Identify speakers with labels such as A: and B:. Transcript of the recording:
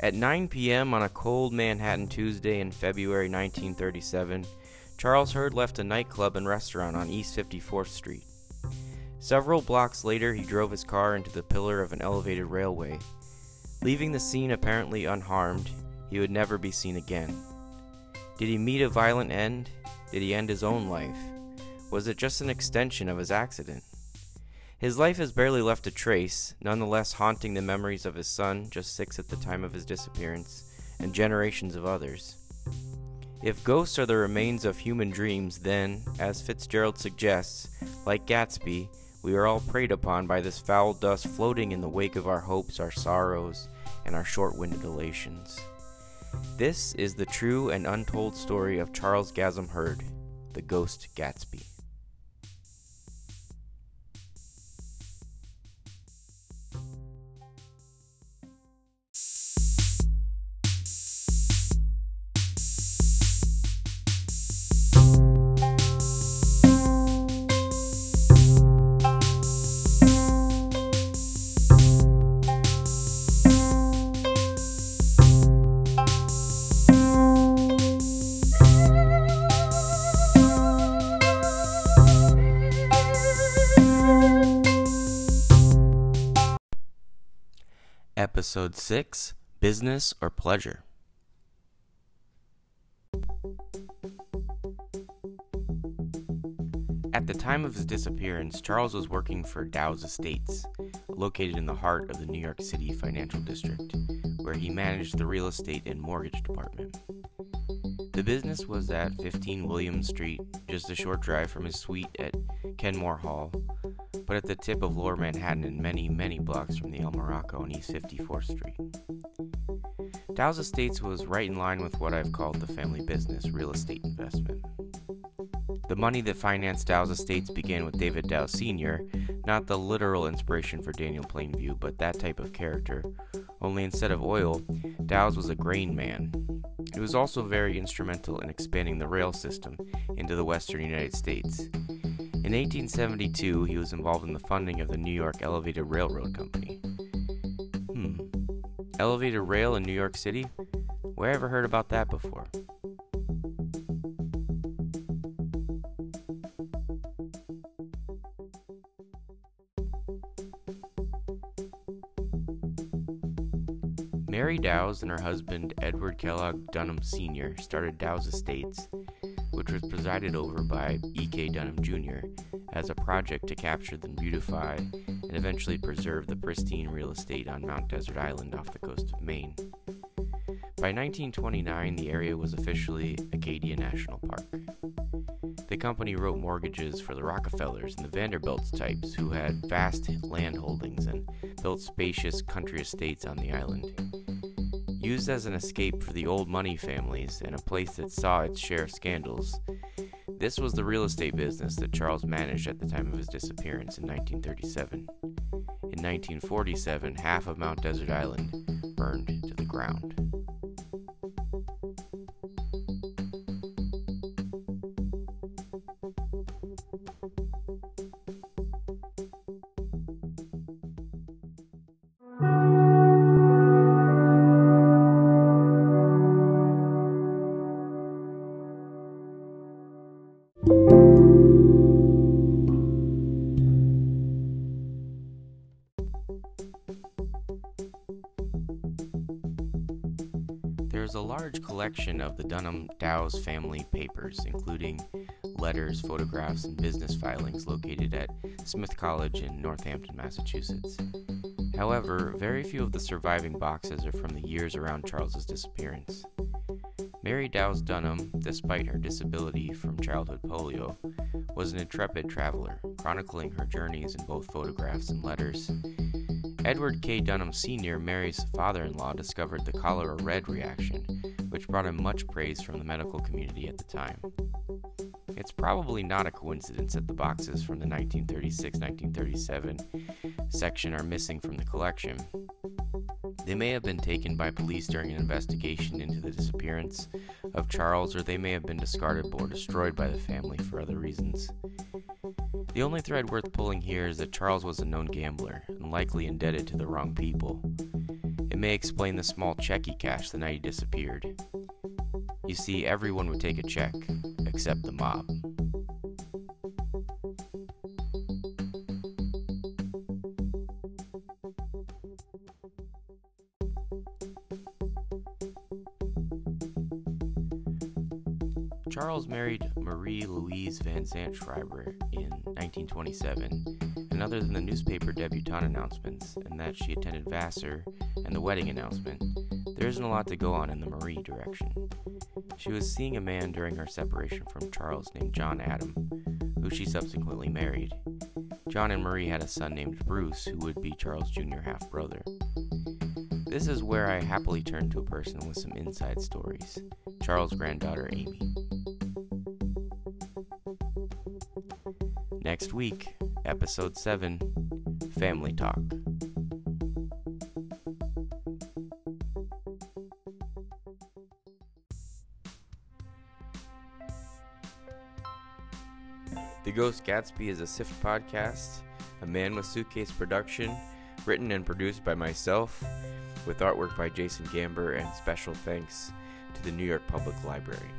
A: At 9 p.m. on a cold Manhattan Tuesday in February 1937, Charles Hurd left a nightclub and restaurant on East 54th Street. Several blocks later, he drove his car into the pillar of an elevated railway. Leaving the scene apparently unharmed, he would never be seen again. Did he meet a violent end? Did he end his own life? Was it just an extension of his accident? His life has barely left a trace, nonetheless haunting the memories of his son, just six at the time of his disappearance, and generations of others. If ghosts are the remains of human dreams, then, as Fitzgerald suggests, like Gatsby, we are all preyed upon by this foul dust floating in the wake of our hopes, our sorrows, and our short winded elations. This is the true and untold story of Charles Gasm Hurd, the ghost Gatsby. Episode 6 Business or Pleasure. At the time of his disappearance, Charles was working for Dows Estates, located in the heart of the New York City financial district, where he managed the real estate and mortgage department. The business was at 15 William Street, just a short drive from his suite at Kenmore Hall, but at the tip of lower Manhattan and many, many blocks from the El Morocco on East 54th Street. Dows Estates was right in line with what I've called the family business real estate investment. The money that financed Dows Estates began with David Dow Sr., not the literal inspiration for Daniel Plainview, but that type of character, only instead of oil, Dows was a grain man. He was also very instrumental in expanding the rail system into the western United States in 1872, he was involved in the funding of the New York Elevated Railroad Company. Hmm. Elevated rail in New York City? Where ever heard about that before? Mary Dows and her husband Edward Kellogg Dunham Sr. started Dows Estates which was presided over by E.K. Dunham Jr., as a project to capture and beautify and eventually preserve the pristine real estate on Mount Desert Island off the coast of Maine. By 1929, the area was officially Acadia National Park. The company wrote mortgages for the Rockefellers and the Vanderbilts types who had vast land holdings and built spacious country estates on the island. Used as an escape for the old money families and a place that saw its share of scandals, this was the real estate business that Charles managed at the time of his disappearance in 1937. In 1947, half of Mount Desert Island burned to the ground. There's a large collection of the Dunham Dows family papers, including letters, photographs, and business filings located at Smith College in Northampton, Massachusetts. However, very few of the surviving boxes are from the years around Charles's disappearance. Mary Dows Dunham, despite her disability from childhood polio, was an intrepid traveler, chronicling her journeys in both photographs and letters. Edward K. Dunham Sr., Mary's father in law, discovered the cholera red reaction, which brought him much praise from the medical community at the time. It's probably not a coincidence that the boxes from the 1936 1937 section are missing from the collection. They may have been taken by police during an investigation into the disappearance of Charles, or they may have been discarded or destroyed by the family for other reasons. The only thread worth pulling here is that Charles was a known gambler and likely indebted to the wrong people. It may explain the small check he cashed the night he disappeared. You see, everyone would take a check, except the mob. Charles married Marie Louise Van Zandt Schreiber in 1927, and other than the newspaper debutante announcements and that she attended Vassar and the wedding announcement, there isn't a lot to go on in the Marie direction. She was seeing a man during her separation from Charles named John Adam, who she subsequently married. John and Marie had a son named Bruce, who would be Charles' junior half brother. This is where I happily turn to a person with some inside stories Charles' granddaughter Amy. Next week, Episode 7 Family Talk. The Ghost Gatsby is a SIFT podcast, a Man with Suitcase production, written and produced by myself, with artwork by Jason Gamber, and special thanks to the New York Public Library.